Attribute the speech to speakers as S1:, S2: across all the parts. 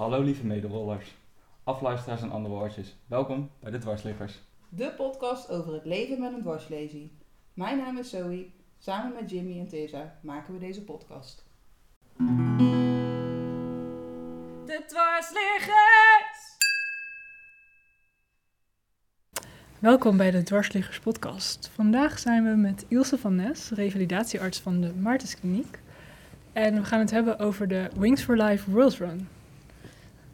S1: Hallo lieve medewollers, afluisteraars en andere woordjes. Welkom bij de Dwarsliggers.
S2: De podcast over het leven met een dwarslesie. Mijn naam is Zoe. Samen met Jimmy en Tessa maken we deze podcast.
S3: De dwarsliggers!
S4: Welkom bij de Dwarsliggers podcast. Vandaag zijn we met Ilse van Nes, revalidatiearts van de Maartenskliniek. En we gaan het hebben over de Wings for Life World Run.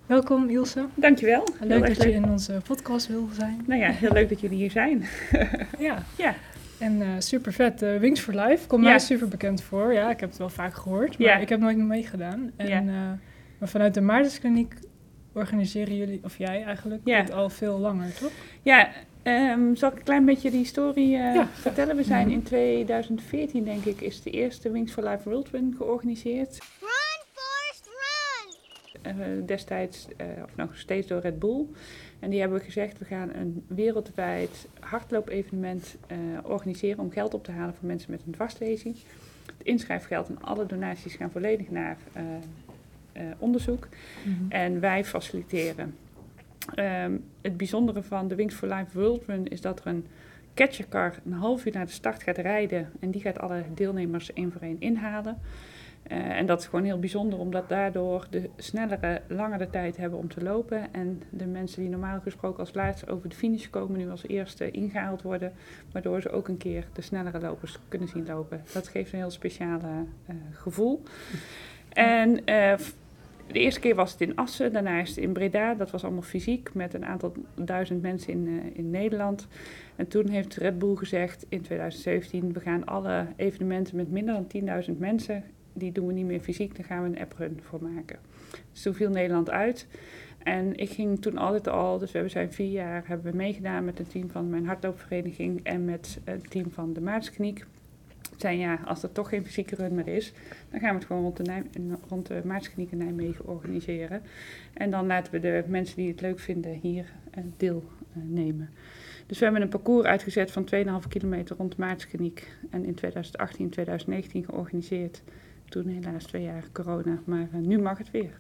S4: Welkom Ilse.
S3: Dankjewel.
S4: Leuk dat je in onze podcast wil zijn.
S3: Nou ja, heel leuk dat jullie hier zijn.
S4: Ja.
S3: Ja.
S4: En eh, super vet. De Wings for Life komt
S3: Ja.
S4: mij super bekend voor. Ja, ik heb het wel vaak gehoord, maar
S3: Ja.
S4: ik heb nooit meegedaan. En
S3: Ja.
S4: eh, maar vanuit de Maartenskliniek organiseren jullie, of jij eigenlijk, dit al veel langer, toch?
S3: Ja, ehm, zal ik een klein beetje eh,
S4: Ja.
S3: vertellen? We zijn
S4: Mhm.
S3: in 2014, denk ik, is de eerste Wings for Life World Run georganiseerd.
S5: Run, Forrest, run!
S3: Eh, destijds, eh, of nog steeds door Red Bull. En die hebben we gezegd, we gaan een wereldwijd hardloopevenement eh organiseren om geld op te halen voor mensen met een dwarslesie. Het inschrijfgeld en alle donaties gaan volledig naar eh, eh, onderzoek. En wij faciliteren. Ehm, het bijzondere van de Wings for Life World Run is dat er een catchercar een half uur naar de start gaat rijden. En die gaat alle deelnemers één voor één inhalen. Eh, en dat is gewoon heel bijzonder, omdat daardoor de snellere langer de tijd hebben om te lopen. En de mensen die normaal gesproken als laatste over de finish komen, nu als eerste ingehaald worden. Waardoor ze ook een keer de snellere lopers kunnen zien lopen. Dat geeft een heel speciale eh, gevoel. En eh, de eerste keer was het in Assen, daarna is het in Breda. Dat was allemaal fysiek met een aantal duizend mensen in, in Nederland. En toen heeft Red Bull gezegd in 2017: we gaan alle evenementen met minder dan 10.000 mensen, die doen we niet meer fysiek, daar gaan we een apprun voor maken. Dus toen viel Nederland uit. En ik ging toen altijd al, dus we zijn vier jaar hebben we meegedaan met een team van mijn hardloopvereniging en met het team van de Maartskliniek. Zeiden ja, als er toch geen fysieke run meer is, dan gaan we het gewoon rond de, Nij- de in Nijmegen organiseren. En dan laten we de mensen die het leuk vinden hier eh, deelnemen. Dus we hebben een parcours uitgezet van 2,5 kilometer rond de Maartskliniek. En in 2018, 2019 georganiseerd. Toen helaas twee jaar corona, maar eh, nu mag het weer.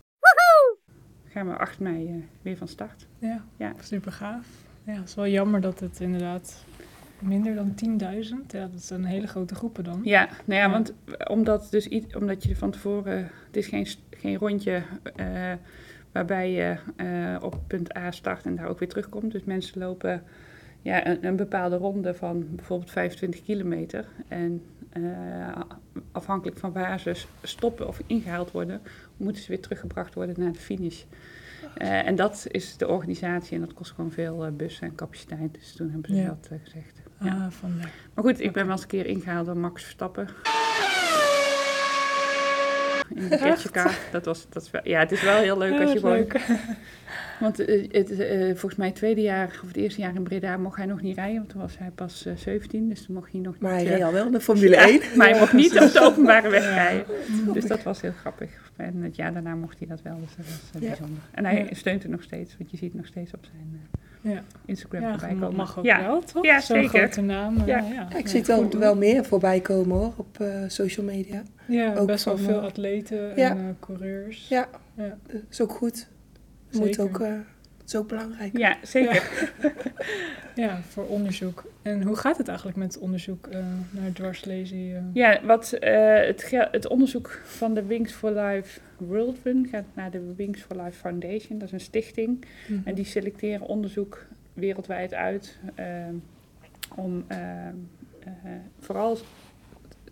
S3: Gaan we 8 mei eh, weer van start.
S4: Ja,
S3: Ja.
S4: super gaaf. Ja, het is wel jammer dat het inderdaad minder dan 10.000, ja, dat zijn hele grote groepen dan.
S3: Ja, nou ja,
S4: Ja.
S3: want omdat, dus, omdat je van tevoren, het is geen, geen rondje eh, waarbij je eh, op punt A start en daar ook weer terugkomt. Dus mensen lopen ja, een, een bepaalde ronde van bijvoorbeeld 25 kilometer. En eh, afhankelijk van waar ze stoppen of ingehaald worden, moeten ze weer teruggebracht worden naar de finish. Eh, en dat is de organisatie en dat kost gewoon veel eh, bussen en capaciteit. Dus toen hebben ze
S4: Ja.
S3: dat gezegd. Ja.
S4: Ah, vandaar.
S3: Maar goed, ik ben wel eens een keer ingehaald door Max Verstappen. In de catchercar. Dat was, dat is wel, ja, het is wel heel leuk
S4: Ja,
S3: als je gewoon...
S4: leuk.
S3: Want eh, het, eh, volgens mij het tweede jaar, of het eerste jaar in Breda, mocht hij nog niet rijden. Want toen was hij pas eh, 17, dus toen mocht hij nog
S6: Maar hij
S3: niet...
S6: reed
S3: eh,
S6: al wel de Formule
S3: ja,
S6: 1.
S3: maar hij mocht niet op de openbare weg rijden. Dus dat was heel grappig. En het jaar daarna mocht hij dat wel, dus dat was eh,
S6: Ja.
S3: bijzonder. En hij
S4: Ja.
S3: steunt er nog steeds, want je ziet nog steeds op zijn eh,
S4: Ja,
S3: Instagram
S4: ja
S3: voorbij
S4: mag-
S3: komen.
S4: mag ook
S3: ja.
S4: wel, toch?
S3: Ja,
S4: Zo'n
S3: zeker.
S4: grote naam. eh,
S3: Ja.
S4: ja.
S6: Ja, ik
S4: Ja,
S6: zie het wel, wel meer voorbij komen hoor, op eh, social media.
S4: Ja,
S6: ook
S4: best wel veel
S6: eh,
S4: atleten
S6: ja.
S4: en eh, coureurs.
S6: Ja,
S4: Ja,
S6: dat is ook goed. Moet ook, eh, het is ook belangrijk.
S3: Ja, zeker.
S4: Ja, voor onderzoek. En hoe gaat het eigenlijk met onderzoek eh, naar dwarslesie? eh?
S3: Ja, wat, eh, het, het onderzoek van de Wings for Life World Run gaat naar de Wings for Life Foundation. Dat is een stichting.
S4: Mhm.
S3: En die selecteren onderzoek wereldwijd uit ehm, om eh, vooral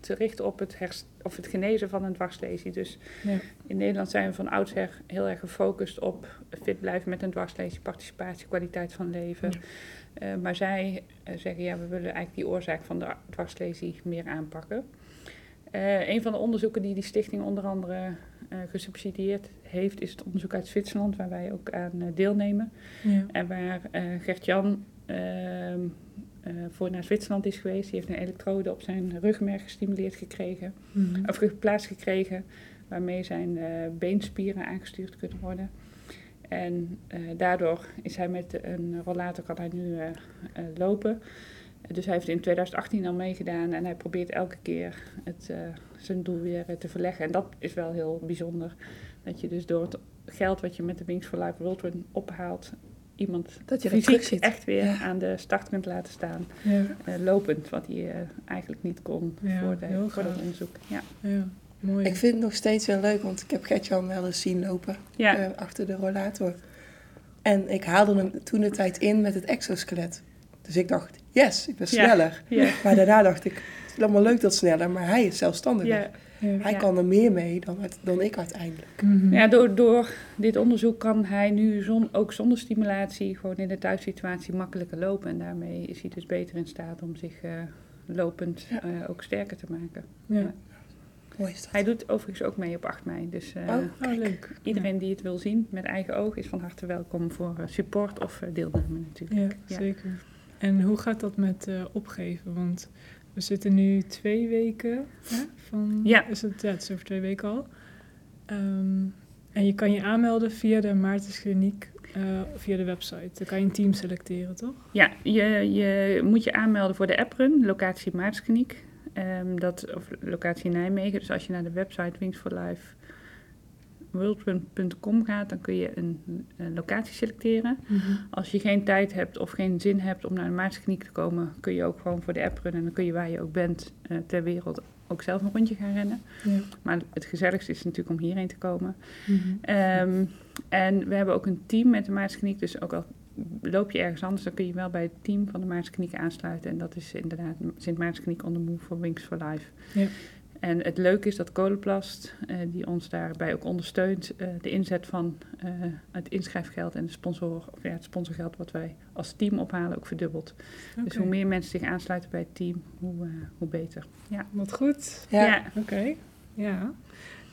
S3: te richten op het, herst- of het genezen van een dwarslesie. Dus
S4: Ja.
S3: in Nederland zijn we van oudsher heel erg gefocust op fit blijven met een dwarslesie, participatie, kwaliteit van leven.
S4: Ja.
S3: Eh, maar zij eh, zeggen, ja, we willen eigenlijk die oorzaak van de dwarslesie meer aanpakken. Eh, een van de onderzoeken die die stichting onder andere gesubsidieerd heeft, is het onderzoek uit Zwitserland, waar wij ook aan deelnemen.
S4: Ja.
S3: En waar Gert-Jan ehm, eh, voor naar Zwitserland is geweest. Die heeft een elektrode op zijn rugmerg gestimuleerd gekregen,
S4: Mhm.
S3: of geplaatst gekregen, waarmee zijn eh, beenspieren aangestuurd kunnen worden. En eh, daardoor is hij met een rollator kan hij nu eh, eh, lopen. Dus hij heeft in 2018 al meegedaan en hij probeert elke keer het, eh, zijn doel weer eh, te verleggen. En dat is wel heel bijzonder. Dat je dus door het geld wat je met de Wings for Life World Run ophaalt, iemand
S6: Dat je
S3: fysiek echt weer
S6: Ja.
S3: aan de start kunt laten staan.
S4: Ja,
S3: eh, lopend, wat hij eh, eigenlijk niet kon
S4: Ja,
S3: voor, de, voor dat onderzoek. Ja,
S4: ja, mooi.
S6: Ik vind het nog steeds heel leuk, want ik heb Gertjan wel eens zien lopen
S3: ja.
S6: eh, achter de rollator. En ik haalde hem toen de tijd in met het exoskelet. Dus ik dacht, yes, ik ben sneller.
S3: ja,
S6: Maar daarna dacht ik, het is allemaal leuk dat sneller, maar hij is zelfstandiger. Hij
S3: Ja.
S6: kan er meer mee dan, dan ik uiteindelijk.
S4: Mhm.
S3: Ja, door, door dit onderzoek kan hij nu zon, ook zonder stimulatie gewoon in de thuissituatie makkelijker lopen. En daarmee is hij dus beter in staat om zich eh, lopend
S6: Ja.
S3: eh, ook sterker te maken.
S4: ja.
S6: Mooi is dat.
S3: Hij doet overigens ook mee op 8 mei. Dus eh,
S6: Oh,
S4: Oh, leuk.
S3: iedereen die het wil zien met eigen oog is van harte welkom voor support of deelname natuurlijk.
S4: Ja,
S3: Ja.
S4: zeker. En hoe gaat dat met eh, opgeven? Want we zitten nu twee weken hè, van...
S3: Ja.
S4: Is het, ja, het is over twee weken al. Ehm, en je kan je aanmelden via de Maartenskliniek, eh via de website. Dan kan je een team selecteren, toch?
S3: Ja, je, je moet je aanmelden voor de apprun, locatie Maartskliniek. Ehm, dat, of locatie Nijmegen. Dus als je naar de website Wings for Life worldrun.com gaat, dan kun je een, een locatie selecteren. Als je geen tijd hebt of geen zin hebt om naar de Maartskliniek te komen, kun je ook gewoon voor de apprun en dan kun je waar je ook bent eh, ter wereld ook zelf een rondje gaan rennen.
S4: Ja.
S3: Maar het gezelligste is natuurlijk om hierheen te komen.
S4: Mhm.
S3: Ehm, en we hebben ook een team met de Maartskliniek. Dus ook al loop je ergens anders, dan kun je wel bij het team van de Maartskliniek aansluiten. En dat is inderdaad Sint Maartskliniek on the Move for Wings for Life.
S4: Ja.
S3: En het leuke is dat Coloplast, eh, die ons daarbij ook ondersteunt, eh, de inzet van eh, het inschrijfgeld en de sponsor, of ja, het sponsorgeld wat wij als team ophalen ook verdubbelt. Dus hoe meer mensen zich aansluiten bij het team, hoe, hoe beter. Ja.
S4: Wat goed.
S6: Ja.
S4: Oké. Ja.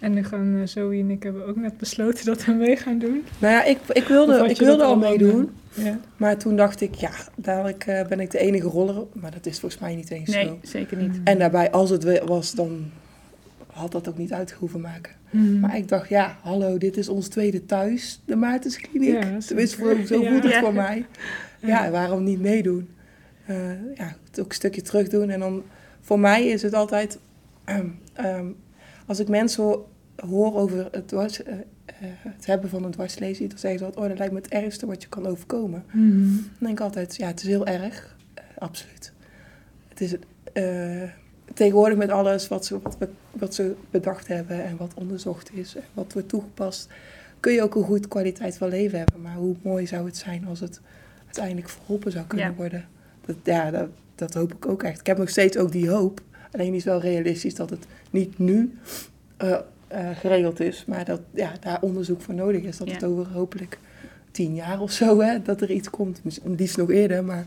S4: En dan gaan eh, Zoe en ik hebben ook net besloten dat we mee gaan doen.
S6: Nou ja, ik, ik wilde, ik wilde al meedoen.
S4: Ja.
S6: Maar toen dacht ik, ja, dadelijk eh, ben ik de enige roller. Maar dat is volgens mij niet eens
S3: Nee,
S6: zo.
S3: zeker niet.
S6: En daarbij, als het was, dan had dat ook niet uit hoeven maken.
S4: Mhm.
S6: Maar ik dacht, ja, hallo, dit is ons tweede thuis, de Maartenskliniek.
S4: Ja,
S6: Tenminste, voor, zo
S4: Ja.
S6: voelt het
S3: Ja.
S6: voor mij. Ja, waarom niet meedoen? Eh, ja, het ook een stukje terug doen. En dan, voor mij is het altijd, ehm, ehm, als ik mensen hoor, over het, dwars, eh, eh, het hebben van een dwarslesie, dan zeggen ze altijd, oh, dat lijkt me het ergste wat je kan overkomen.
S4: Mhm.
S6: Dan denk ik altijd, ja, het is heel erg. Eh, absoluut. Het is tegenwoordig met alles wat ze, wat, wat ze bedacht hebben en wat onderzocht is en wat wordt toegepast, kun je ook een goed kwaliteit van leven hebben. Maar hoe mooi zou het zijn als het uiteindelijk verholpen zou kunnen
S3: Ja.
S6: worden. Dat, ja, dat, dat hoop ik ook echt. Ik heb nog steeds ook die hoop. Alleen is wel realistisch dat het niet nu eh, geregeld is, maar dat ja, daar onderzoek voor nodig is. Dat
S3: Ja.
S6: het over hopelijk tien jaar of zo, hè, dat er iets komt. Liefst nog eerder, maar,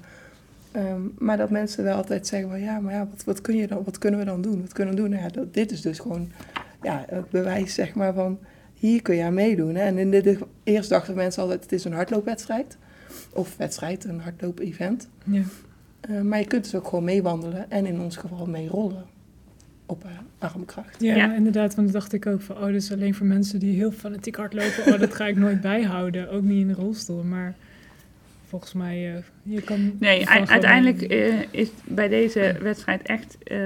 S6: ehm, maar dat mensen wel altijd zeggen van ja, maar ja, wat, wat, kun je dan, wat kunnen we dan doen? Wat kunnen we doen? Nou ja, dat, dit is dus gewoon ja, het bewijs zeg maar van hier kun je aan meedoen. Hè. En in de, de, eerst dachten mensen altijd het is een hardloopwedstrijd. Of wedstrijd, een hardloop-event.
S4: Ja.
S6: Eh, maar je kunt dus ook gewoon meewandelen en in ons geval meerollen op eh, armkracht.
S4: Ja,
S3: Ja.
S4: inderdaad, want dat dacht ik ook van, oh, dit is alleen voor mensen die heel fanatiek hardlopen. Oh, dat ga ik nooit bijhouden, ook niet in de rolstoel. Maar volgens mij, eh, je kan...
S3: Nee, uiteindelijk eh, is bij deze wedstrijd echt eh,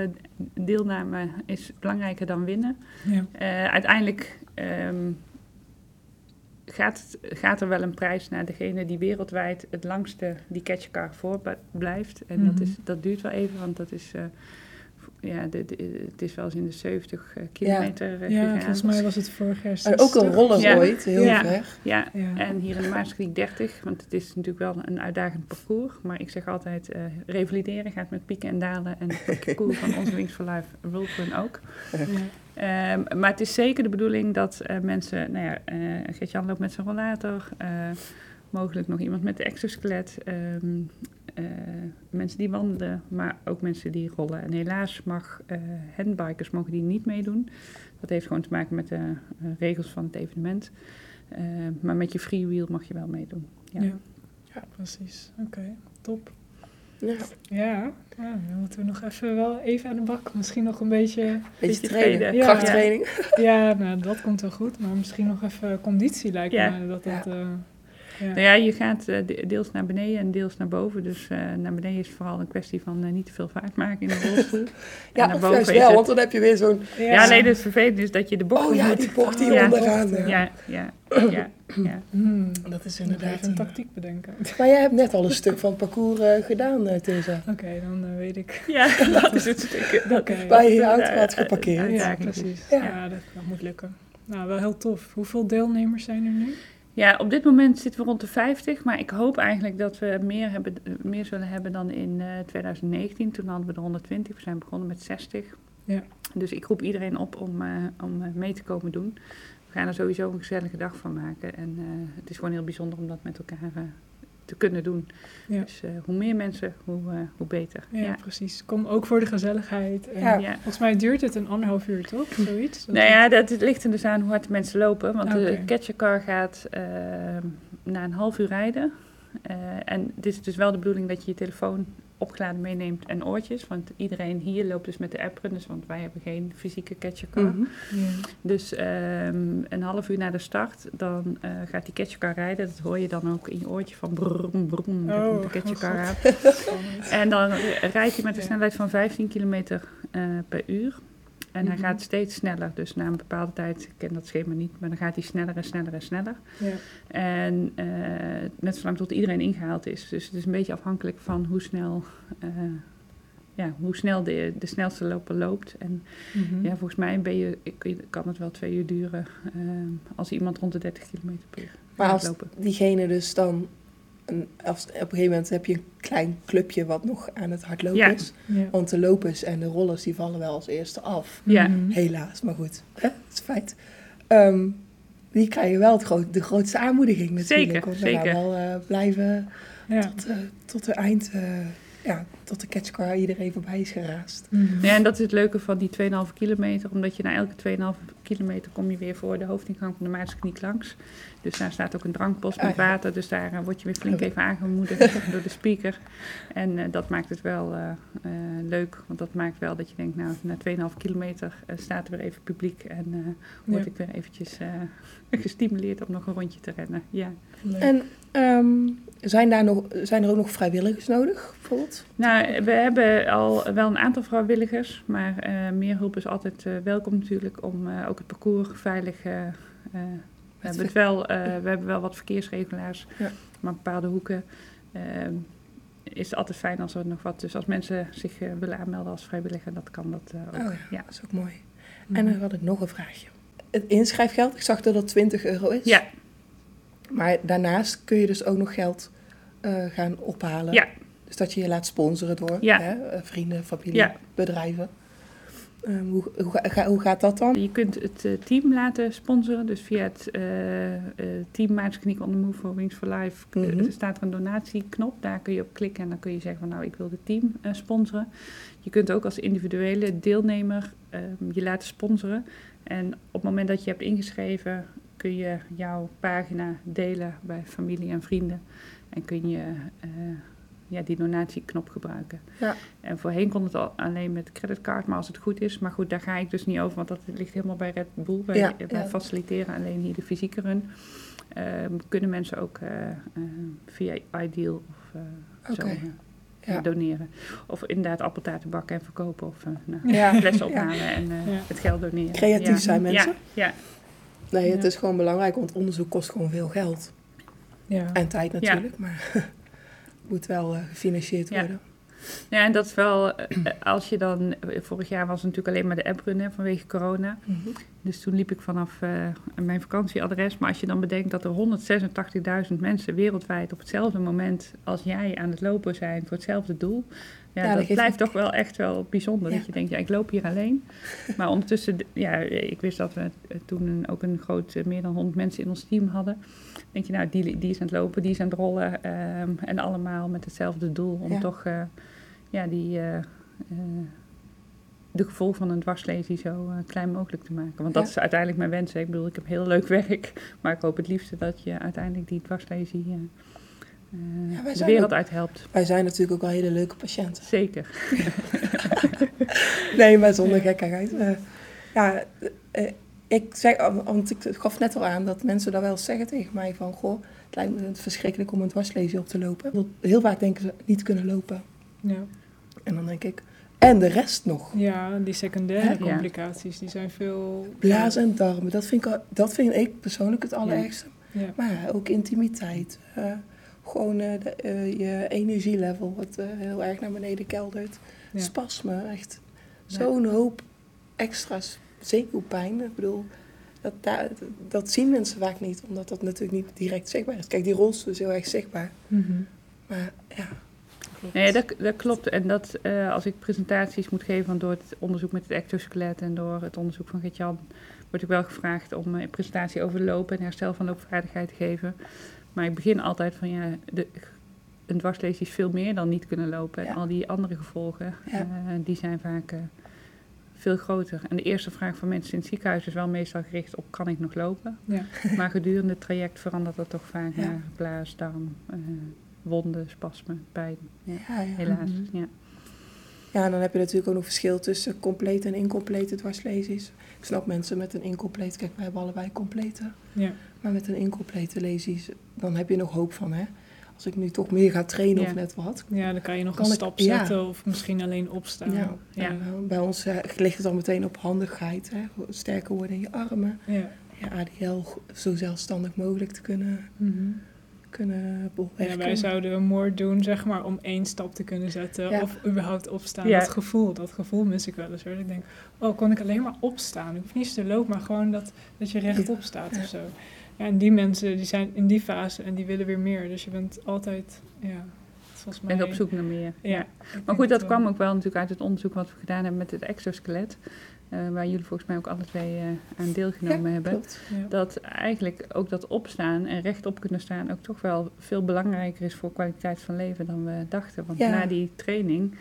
S3: deelname is belangrijker dan winnen.
S4: Ja,
S3: Eh, uiteindelijk ehm, gaat, het- gaat er wel een prijs naar degene die wereldwijd het langste die catchcar voor blijft. En dat,
S4: Mhm.
S3: is, dat duurt wel even, want dat is, eh, ja, de, de- het is wel eens in de 70 eh, kilometer eh,
S4: ja
S3: gegaan.
S4: volgens mij was het vorig jaar
S6: En ook een
S4: 60.
S6: roller
S3: Ja.
S6: ooit, heel
S3: Ja.
S6: ver.
S3: Ja,
S4: Ja.
S3: en hier in de Maaskriek 30, want het is natuurlijk wel een uitdagend parcours. Maar ik zeg altijd, eh, revalideren gaat met pieken en dalen. En het parcours van onze Wings for Life Run ook.
S4: Ja.
S3: Ehm, maar het is zeker de bedoeling dat eh, mensen, nou ja, eh Gert-Jan loopt met zijn rollator, eh, mogelijk nog iemand met de exoskelet, ehm, eh, mensen die wandelen, maar ook mensen die rollen. En helaas mag eh handbikers mogen die niet meedoen. Dat heeft gewoon te maken met de eh, regels van het evenement. Eh, maar met je freewheel mag je wel meedoen. Ja.
S4: Ja. Ja, precies. Oké, top.
S6: Ja,
S4: Ja, ja, dan moeten we nog even wel even aan de bak. Misschien nog een beetje...
S6: beetje
S3: Beetje
S6: trainen.
S4: Ja.
S6: krachttraining.
S4: Ja, nou, dat komt wel goed. Maar misschien nog even conditie lijkt
S3: Ja.
S4: me dat dat...
S6: Ja.
S4: Ja.
S3: Nou ja, je gaat eh, de- deels naar beneden en deels naar boven. Dus eh, naar beneden is vooral een kwestie van eh, niet te veel vaart maken in de rolstoel.
S6: Ja,
S3: naar
S6: of
S3: boven
S6: juist
S3: is
S6: wel,
S3: het-
S6: want dan heb je weer zo'n...
S3: Ja, alleen het vervelende is dat je de bocht
S6: Oh ja, die bocht die
S3: Ja.
S6: onderaan. ja.
S3: Ja, ja, ja, ja.
S4: Hmm.
S6: Dat is
S4: Inderdaad, een
S6: een
S4: tactiek bedenken.
S6: Maar jij hebt net al een stuk van het parcours eh, gedaan, eh Tessa.
S4: Oké, dan weet ik.
S3: Ja, dat is het stuk. Dat.
S6: Waar je auto had geparkeerd.
S4: Ja, precies.
S6: Ja.
S4: Ja, dat, dat moet lukken. Nou, wel heel tof. Hoeveel deelnemers zijn er nu?
S3: Ja, op dit moment zitten we rond de 50, maar ik hoop eigenlijk dat we meer, hebben, meer zullen hebben dan in eh, 2019. Toen hadden we de 120, we zijn begonnen met 60.
S4: Ja.
S3: Dus ik roep iedereen op om, eh, om eh, mee te komen doen. We gaan er sowieso een gezellige dag van maken. En eh, het is gewoon heel bijzonder om dat met elkaar eh, te kunnen doen.
S4: Ja.
S3: Dus eh, hoe meer mensen, hoe, eh, hoe beter.
S4: Ja,
S3: Ja.
S4: precies. Kom ook voor de gezelligheid. En
S6: Ja.
S4: Volgens mij duurt het een anderhalf uur, toch? Zoiets?
S3: Nou ja, dat ligt er dus aan hoe hard de mensen lopen. Want de
S4: Oké.
S3: catchercar gaat eh, na een half uur rijden. Eh, en dit is dus wel de bedoeling dat je je telefoon opgeladen meeneemt en oortjes. Want iedereen hier loopt dus met de app-runners, want wij hebben geen fysieke catchercar.
S4: Ja.
S3: Dus ehm, een half uur na de start, dan eh, gaat die catchercar rijden. Dat hoor je dan ook in je oortje van brum, brum,
S4: Oh,
S3: de
S4: oh
S3: catchercar
S4: God.
S3: aan. En dan rijdt hij met een snelheid van 15 kilometer eh, per uur. En hij
S4: Mhm.
S3: gaat steeds sneller. Dus na een bepaalde tijd, ik ken dat schema niet, maar dan gaat hij sneller en sneller en sneller.
S4: Ja.
S3: En eh, net zolang tot iedereen ingehaald is. Dus het is een beetje afhankelijk van hoe snel, eh, ja, hoe snel de, de snelste loper loopt. En
S4: Mhm.
S3: ja, volgens mij ben je, kan het wel twee uur duren eh, als iemand rond de 30 kilometer per uur
S6: Maar
S3: gaat
S6: als
S3: lopen.
S6: diegene dus dan... Een, als, op een gegeven moment heb je een klein clubje wat nog aan het hardlopen
S3: Ja.
S6: is.
S4: Ja.
S6: Want de lopers en de rollers die vallen wel als eerste af.
S3: Ja.
S4: Mhm.
S6: Helaas, maar goed. Hè? Dat is een feit. Ehm, die krijgen wel het groot, de grootste aanmoediging natuurlijk.
S3: Zeker,
S6: gaan
S3: zeker.
S6: wel eh, blijven
S4: Ja.
S6: tot, eh, tot de eind... ja, tot de catchcar iedereen voorbij is geraast.
S4: Mhm.
S3: Ja, en dat is het leuke van die 2,5 kilometer. Omdat je na elke 2,5 kilometer kom je weer voor de hoofdingang van de Maartenskliniek langs. Dus daar staat ook een drankpost met
S6: Ah, ja.
S3: water. Dus daar eh, word je weer flink even aangemoedigd door de speaker. En eh, dat maakt het wel eh, leuk. Want dat maakt wel dat je denkt, nou, na 2,5 kilometer staat er weer even publiek. En eh, word
S4: Ja.
S3: ik weer eventjes eh, gestimuleerd om nog een rondje te rennen. Ja.
S4: Leuk.
S6: En ehm, zijn, daar nog, zijn er ook nog vrijwilligers nodig, bijvoorbeeld?
S3: Nou, we hebben al wel een aantal vrijwilligers, maar eh, meer hulp is altijd eh, welkom natuurlijk om eh, ook het parcours veilig. we, hebben het wel, we hebben wel wat verkeersregelaars,
S6: Ja.
S3: maar bepaalde hoeken ehm, is het altijd fijn als er nog wat. Dus als mensen zich willen aanmelden als vrijwilliger, dat kan dat ook.
S6: Oh ja,
S3: ja.
S6: dat is ook mooi.
S4: Mhm.
S6: En dan had ik nog een vraagje. Het inschrijfgeld, ik zag dat dat 20 euro is.
S3: Ja.
S6: Maar daarnaast kun je dus ook nog geld eh, gaan ophalen.
S3: Ja.
S6: Dus dat je je laat sponsoren door
S3: Ja.
S6: hè, eh, vrienden, familie,
S3: Ja.
S6: bedrijven. Ehm, hoe, hoe, ga- hoe gaat dat dan?
S3: Je kunt het eh, team laten sponsoren, dus via het eh, team Maartenskliniek on the Move for Wings for Life
S6: Mhm.
S3: er staat er een donatieknop. Daar kun je op klikken en dan kun je zeggen van nou ik wil het team eh, sponsoren. Je kunt ook als individuele deelnemer ehm, je laten sponsoren. En op het moment dat je hebt ingeschreven kun je jouw pagina delen bij familie en vrienden. En kun je eh, ja, die donatieknop gebruiken.
S6: Ja.
S3: En voorheen kon het al alleen met creditcard, maar als het goed is. Maar goed, daar ga ik dus niet over, want dat ligt helemaal bij Red Bull. Wij,
S6: Ja,
S3: wij
S6: ja.
S3: faciliteren alleen hier de fysieke run. Ehm, kunnen mensen ook eh, eh, via Ideal of eh, zo
S6: Oké.
S3: eh,
S6: Ja.
S3: doneren. Of inderdaad appeltaarten bakken en verkopen. Of eh, nou,
S6: Ja.
S3: flessen
S6: Ja.
S3: ophalen en eh,
S4: Ja.
S3: het geld doneren.
S6: Creatief
S3: Ja.
S6: zijn mensen.
S3: Ja, ja.
S6: Nee, het
S4: Ja.
S6: is gewoon belangrijk, want onderzoek kost gewoon veel geld.
S4: Ja.
S6: En tijd natuurlijk, maar moet wel eh, gefinancierd worden.
S3: ja, en dat is wel, eh, als je dan, eh, vorig jaar was het natuurlijk alleen maar de app runnen vanwege corona.
S6: Mhm.
S3: Dus toen liep ik vanaf eh, mijn vakantieadres. Maar als je dan bedenkt dat er 186.000 mensen wereldwijd op hetzelfde moment als jij aan het lopen zijn voor hetzelfde doel. Ja,
S6: Ja, dat
S3: blijft toch wel echt wel bijzonder.
S6: Ja.
S3: Dat je denkt, ja, ik loop hier alleen. Maar ondertussen, ja, ik wist dat we toen ook een groot, eh, meer dan 100 mensen in ons team hadden. denk je, nou, die, die is aan het lopen, die is aan het rollen. ehm, en allemaal met hetzelfde doel om
S6: Ja.
S3: toch, eh, ja, die... de gevolgen van een dwarslesie zo eh, klein mogelijk te maken. Want dat
S6: Ja.
S3: is uiteindelijk mijn wens. Ik bedoel, ik heb heel leuk werk, maar ik hoop het liefste dat je uiteindelijk die dwarslesie eh, eh,
S6: Ja,
S3: de wereld uit helpt.
S6: Wij zijn natuurlijk ook wel hele leuke patiënten.
S3: Zeker.
S6: Nee, maar zonder gekkigheid. Ja, ik zeg, want ik gaf net al aan dat mensen daar wel eens zeggen tegen mij van, goh, het lijkt me verschrikkelijk om een dwarslesie op te lopen. Heel vaak denken ze niet kunnen lopen.
S4: Ja.
S6: En dan denk ik, en de rest nog.
S4: ja, die secundaire complicaties, die zijn veel...
S6: Blazen en darmen, dat vind ik, dat vind ik persoonlijk het allerergste.
S4: Ja.
S6: Maar ja, ook intimiteit. eh, gewoon eh, de, eh, je energielevel wat eh, heel erg naar beneden keldert.
S4: Ja.
S6: Spasme, echt. Zo'n hoop extra's zenuwpijn. Ik bedoel, dat, dat zien mensen vaak niet, omdat dat natuurlijk niet direct zichtbaar is. Kijk, die rolstoel is heel erg zichtbaar.
S4: Mhm.
S6: Maar ja,
S4: Klopt.
S3: Nee, dat, dat klopt. En dat eh, als ik presentaties moet geven door het onderzoek met het ectoskelet en door het onderzoek van Gert-Jan, word ik wel gevraagd om eh, een presentatie over lopen en herstel van loopvaardigheid te geven. Maar ik begin altijd van ja, de, een dwarslesie is veel meer dan niet kunnen lopen.
S6: Ja.
S3: En al die andere gevolgen,
S6: Ja.
S3: eh, die zijn vaak veel groter. En de eerste vraag van mensen in het ziekenhuis is wel meestal gericht op kan ik nog lopen?
S4: Ja.
S3: Maar gedurende het traject verandert dat toch vaak
S6: Ja.
S3: naar blaas, darm, wonden, spasmen, pijn. Ja,
S6: ja, ja.
S3: helaas.
S4: Mhm.
S3: Ja.
S6: ja, en dan heb je natuurlijk ook nog verschil tussen complete en incomplete dwarslesies. Ik snap mensen met een incomplete, kijk, wij hebben allebei complete.
S4: Ja.
S6: Maar met een incomplete lesies, dan heb je nog hoop van, hè. Als ik nu toch meer ga trainen of net wat.
S4: ja, dan kan je nog
S6: Kan
S4: een stap zetten of misschien alleen opstaan.
S6: Ja,
S3: Ja.
S6: en, eh, bij ons eh, ligt het al meteen op handigheid. Hè? Sterker worden in je armen.
S4: Ja.
S6: ADL zo zelfstandig mogelijk te kunnen,
S4: Mhm.
S6: Kunnen bewerken.
S4: Ja, wij zouden more doen, zeg maar, om één stap te kunnen zetten.
S6: Ja.
S4: Of überhaupt opstaan.
S3: Ja.
S4: Dat gevoel, dat gevoel mis ik wel eens. Hoor. Ik denk, oh, kon ik alleen maar opstaan? Ik hoef niet te lopen, maar gewoon dat, dat je rechtop staat
S6: Ja.
S4: of zo. Ja, en die mensen, die zijn in die fase en die willen weer meer. Dus je bent altijd, ja, volgens mij...
S3: En op zoek naar meer.
S4: Ja.
S3: Maar goed, dat kwam ook wel natuurlijk uit het onderzoek wat we gedaan hebben met het exoskelet. Eh, waar jullie volgens mij ook alle twee eh, aan deelgenomen hebben.
S6: Klopt.
S4: Ja.
S3: Dat eigenlijk ook dat opstaan en rechtop kunnen staan ook toch wel veel belangrijker is voor kwaliteit van leven dan we dachten. Want
S6: Ja.
S3: na die training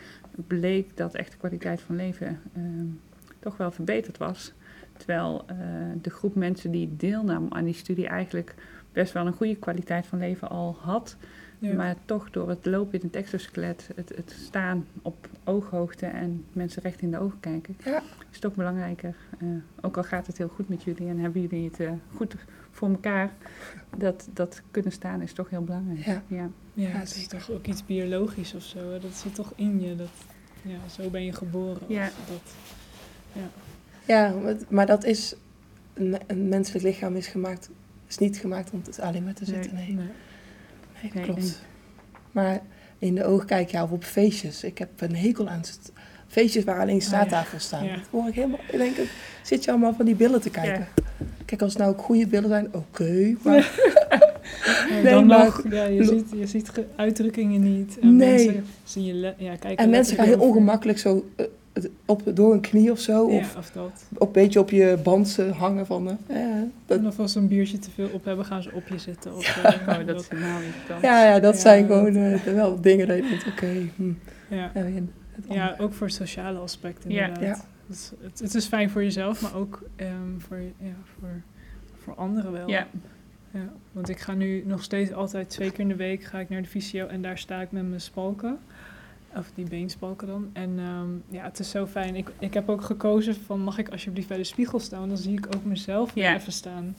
S3: bleek dat echt de kwaliteit van leven eh, toch wel verbeterd was. Terwijl eh, de groep mensen die deelnam aan die studie eigenlijk best wel een goede kwaliteit van leven al had.
S4: Ja.
S3: Maar toch door het lopen in het exoskelet, het, het staan op ooghoogte en mensen recht in de ogen kijken,
S6: Ja.
S3: is het ook belangrijker. Eh, ook al gaat het heel goed met jullie en hebben jullie het eh, goed voor elkaar, dat, dat kunnen staan is toch heel belangrijk.
S6: Ja.
S3: ja.
S4: Ja,
S6: Ja,
S4: het is toch ook iets biologisch of zo. hè. Dat zit toch in je. Dat, ja, zo ben je geboren.
S3: Ja.
S4: Dat,
S6: Ja, maar- maar dat is... Een, een menselijk lichaam is gemaakt... is niet gemaakt om te- alleen maar te zitten. Nee,
S4: nee.
S6: nee,
S3: Nee,
S6: klopt.
S3: nee.
S6: Maar in de ogen kijk je of op feestjes. Ik heb een hekel aan st- feestjes waar alleen staattafels staan.
S4: Ja.
S6: Dat hoor ik helemaal... Ik denk, zit je allemaal van die billen te kijken. Kijk, als het nou ook goede billen zijn, oké. maar Nee,
S4: dan
S6: maar-
S4: nog, ja, je, ziet, je ziet ge- uitdrukkingen niet. En
S6: Nee.
S4: mensen zien je, ja, kijken
S6: En mensen gaan heel ongemakkelijk zo eh, op, door een knie of zo.
S4: Ja,
S6: Of
S4: of dat.
S6: op, een beetje op je band hangen van... eh, ja, dat,
S4: En of als ze een biertje te veel op hebben, gaan ze op je zitten. Of, eh,
S3: Oh, dat is helemaal niet dan.
S6: ja, ja, dat
S4: Ja,
S6: zijn
S4: dat-
S6: gewoon eh, wel dingen dat je denkt, oké. hm.
S4: ja.
S6: Ja,
S4: ja, ook voor het sociale aspect
S3: Ja.
S4: inderdaad.
S6: Ja.
S4: Dus het, het is fijn voor jezelf, maar ook ehm, voor, ja, voor, voor anderen wel.
S3: Ja.
S4: Ja, want ik ga nu nog steeds altijd twee keer in de week ga ik naar de fysio en daar sta ik met mijn spalken. Of die beenspalken dan. En ehm, ja, het is zo fijn. Ik, ik heb ook gekozen van mag ik alsjeblieft bij de spiegel staan, want dan zie ik ook mezelf weer
S3: Ja.
S4: even staan.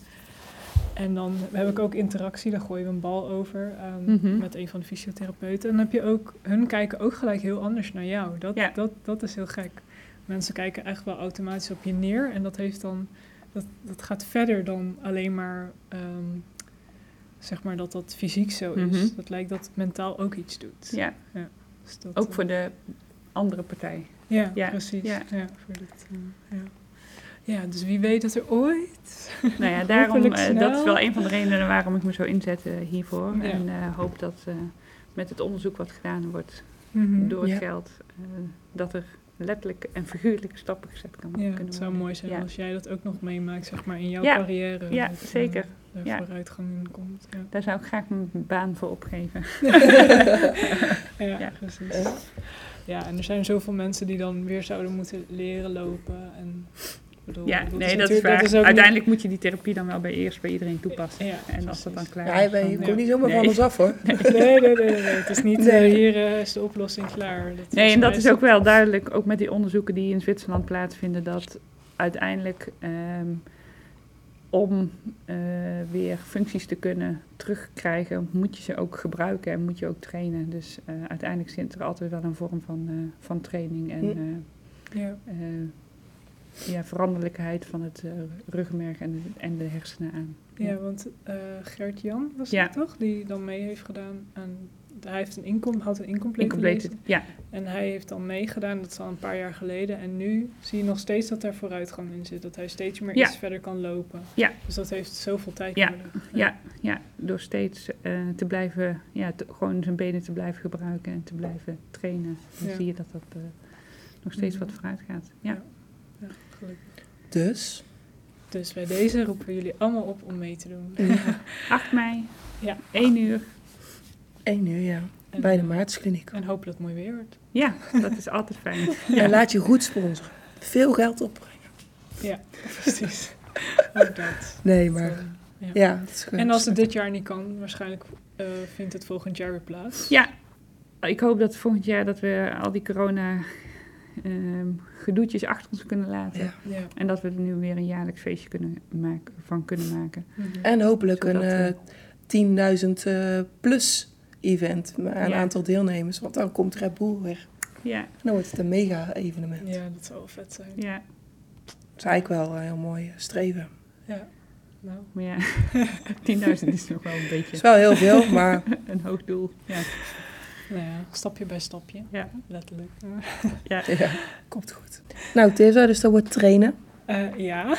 S4: En dan heb ik ook interactie, dan gooi ik een bal over ehm,
S3: Mhm.
S4: met een van de fysiotherapeuten. En dan heb je ook, hun kijken ook gelijk heel anders naar jou. Dat,
S3: Ja.
S4: dat, dat is heel gek. Mensen kijken echt wel automatisch op je neer en dat heeft dan dat, dat gaat verder dan alleen maar, ehm, zeg maar dat dat fysiek zo is.
S3: Mhm.
S4: Dat lijkt dat het mentaal ook iets doet.
S3: Ja,
S4: Dus dat,
S3: ook voor de andere partij.
S4: Ja,
S3: Ja,
S4: precies.
S3: ja.
S4: Ja. voor dit, eh, ja. ja, dus wie weet dat er ooit...
S3: Nou ja, daarom, eh, dat is wel een van de redenen waarom ik me zo inzet eh, hiervoor.
S4: Ja.
S3: En eh, hoop dat eh, met het onderzoek wat gedaan wordt
S4: Mhm.
S3: door het
S6: Ja.
S3: geld, eh, dat er letterlijk en figuurlijke stappen gezet kan,
S4: Ja,
S3: kunnen
S4: het zou
S3: worden.
S4: mooi zijn
S3: Ja.
S4: als jij dat ook nog meemaakt, zeg maar, in jouw
S3: Ja.
S4: carrière.
S3: Ja,
S4: dat, eh,
S3: zeker.
S4: er
S3: Ja.
S4: vooruitgang in komt. Ja,
S3: Daar zou ik graag mijn baan voor opgeven.
S4: ja,
S3: Ja.
S4: precies. Ja, en er zijn zoveel mensen die dan weer zouden moeten leren lopen. En, bedoel,
S3: Ja, nee, dat is waar. Uiteindelijk moet je die therapie dan wel bij eerst bij iedereen toepassen.
S4: Ja,
S3: en als dat dan klaar
S6: Ja,
S3: is.
S6: je, komt niet zomaar van ons af hoor.
S4: Nee, nee, nee, nee, nee. Het is niet,
S6: Nee.
S4: eh, hier eh, is de oplossing klaar. Dat
S3: Nee, en dat is ook wel duidelijk, ook met die onderzoeken die in Zwitserland plaatsvinden, dat uiteindelijk ehm, om eh, weer functies te kunnen terugkrijgen, moet je ze ook gebruiken en moet je ook trainen. Dus eh, uiteindelijk zit er altijd wel een vorm van, eh, van training en
S4: Ja.
S3: Ja, veranderlijkheid van het ruggenmerg en de, en de hersenen aan.
S4: Ja, want eh, Gert-Jan was
S3: Ja.
S4: het toch? Die dan mee heeft gedaan aan... Hij heeft een inkom, had een incomplete
S3: ja,
S4: En hij heeft dan meegedaan, dat is al een paar jaar geleden. En nu zie je nog steeds dat er vooruitgang in zit. Dat hij steeds meer
S3: Ja.
S4: iets verder kan lopen.
S3: Ja.
S4: Dus dat heeft zoveel tijd
S3: Ja.
S4: nodig.
S3: ja, ja, door steeds eh, te blijven, ja, te- gewoon zijn benen te blijven gebruiken en te blijven trainen. Dan zie je dat dat nog steeds
S4: Mhm.
S3: wat vooruit gaat. Ja.
S4: Ja, gelukkig.
S6: Dus,
S4: Dus bij deze roepen we jullie allemaal op om mee te doen.
S3: 8 mei,
S4: Ja.
S3: 1 uur.
S6: 1 uur ja,
S4: En,
S6: bij de Maartenskliniek.
S4: En hopelijk mooi weer wordt.
S3: Ja, dat is altijd fijn.
S6: En laat je goed sponsoren. Veel geld opbrengen.
S4: Ja, precies. Ook dat.
S6: Nee, maar
S4: ja.
S6: ja. dat is goed.
S4: En als het dit jaar niet kan, waarschijnlijk eh, vindt het volgend jaar weer plaats.
S3: Ja, ik hoop dat volgend jaar dat we al die corona ehm, gedoetjes achter ons kunnen laten.
S6: Ja.
S4: Ja.
S3: En dat we er nu weer een jaarlijks feestje kunnen maken, van kunnen maken.
S4: Mhm.
S6: En hopelijk
S3: Zodat,
S6: een eh, 10.000 eh, plus event met een
S3: Ja.
S6: aantal deelnemers. Want dan komt Red Bull weer.
S3: Ja,
S6: En dan wordt het een mega evenement.
S4: Ja, dat zou wel vet zijn.
S3: ja,
S6: Dat is eigenlijk wel een heel mooi eh, streven.
S4: Ja. Nou,
S3: maar ja, 10.000 is nog wel een
S6: Het is
S3: beetje
S6: wel heel veel, maar
S3: een hoog doel. Ja,
S4: ja, stapje bij stapje.
S3: ja,
S4: Letterlijk.
S3: ja.
S6: ja, komt goed. Nou, Tessa, dus dat wordt trainen.
S4: Eh, ja.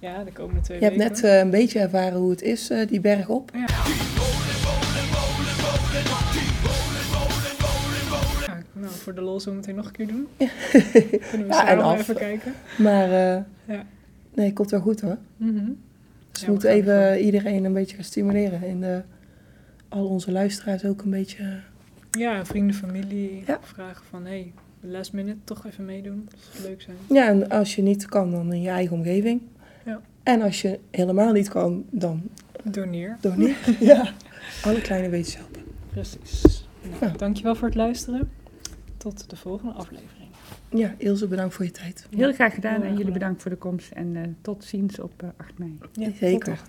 S4: Ja, de komende twee
S6: Je hebt
S4: weken.
S6: net eh, een beetje ervaren hoe het is, eh, die berg op.
S4: Ja, nou, voor de lol zo meteen nog een keer doen.
S6: Ja.
S4: Kunnen we
S6: Ja, en af.
S4: even kijken.
S6: Maar eh,
S4: Ja.
S6: nee, komt wel goed hoor.
S4: Mhm.
S6: Dus
S4: Ja,
S6: we moeten even iedereen een beetje gaan stimuleren. En eh, al onze luisteraars ook een beetje... eh,
S4: Ja, vrienden, familie
S6: Ja.
S4: vragen van... hé, hey, last minute toch even meedoen. Dat zou leuk zijn.
S6: Ja, en als je niet kan, dan in je eigen omgeving.
S4: Ja.
S6: En als je helemaal niet kan, dan
S4: Doneer.
S6: door niet. ja. Alle kleine beetjes helpen.
S4: Precies. Nou,
S6: Ja.
S4: Dankjewel voor het luisteren. Tot de volgende aflevering.
S6: Ja, Ilse, bedankt voor je tijd.
S3: Heel graag gedaan
S4: Heel
S3: en jullie
S4: bedankt.
S3: voor de komst en eh, tot ziens op eh, 8 mei.
S4: Ja,
S6: Zeker.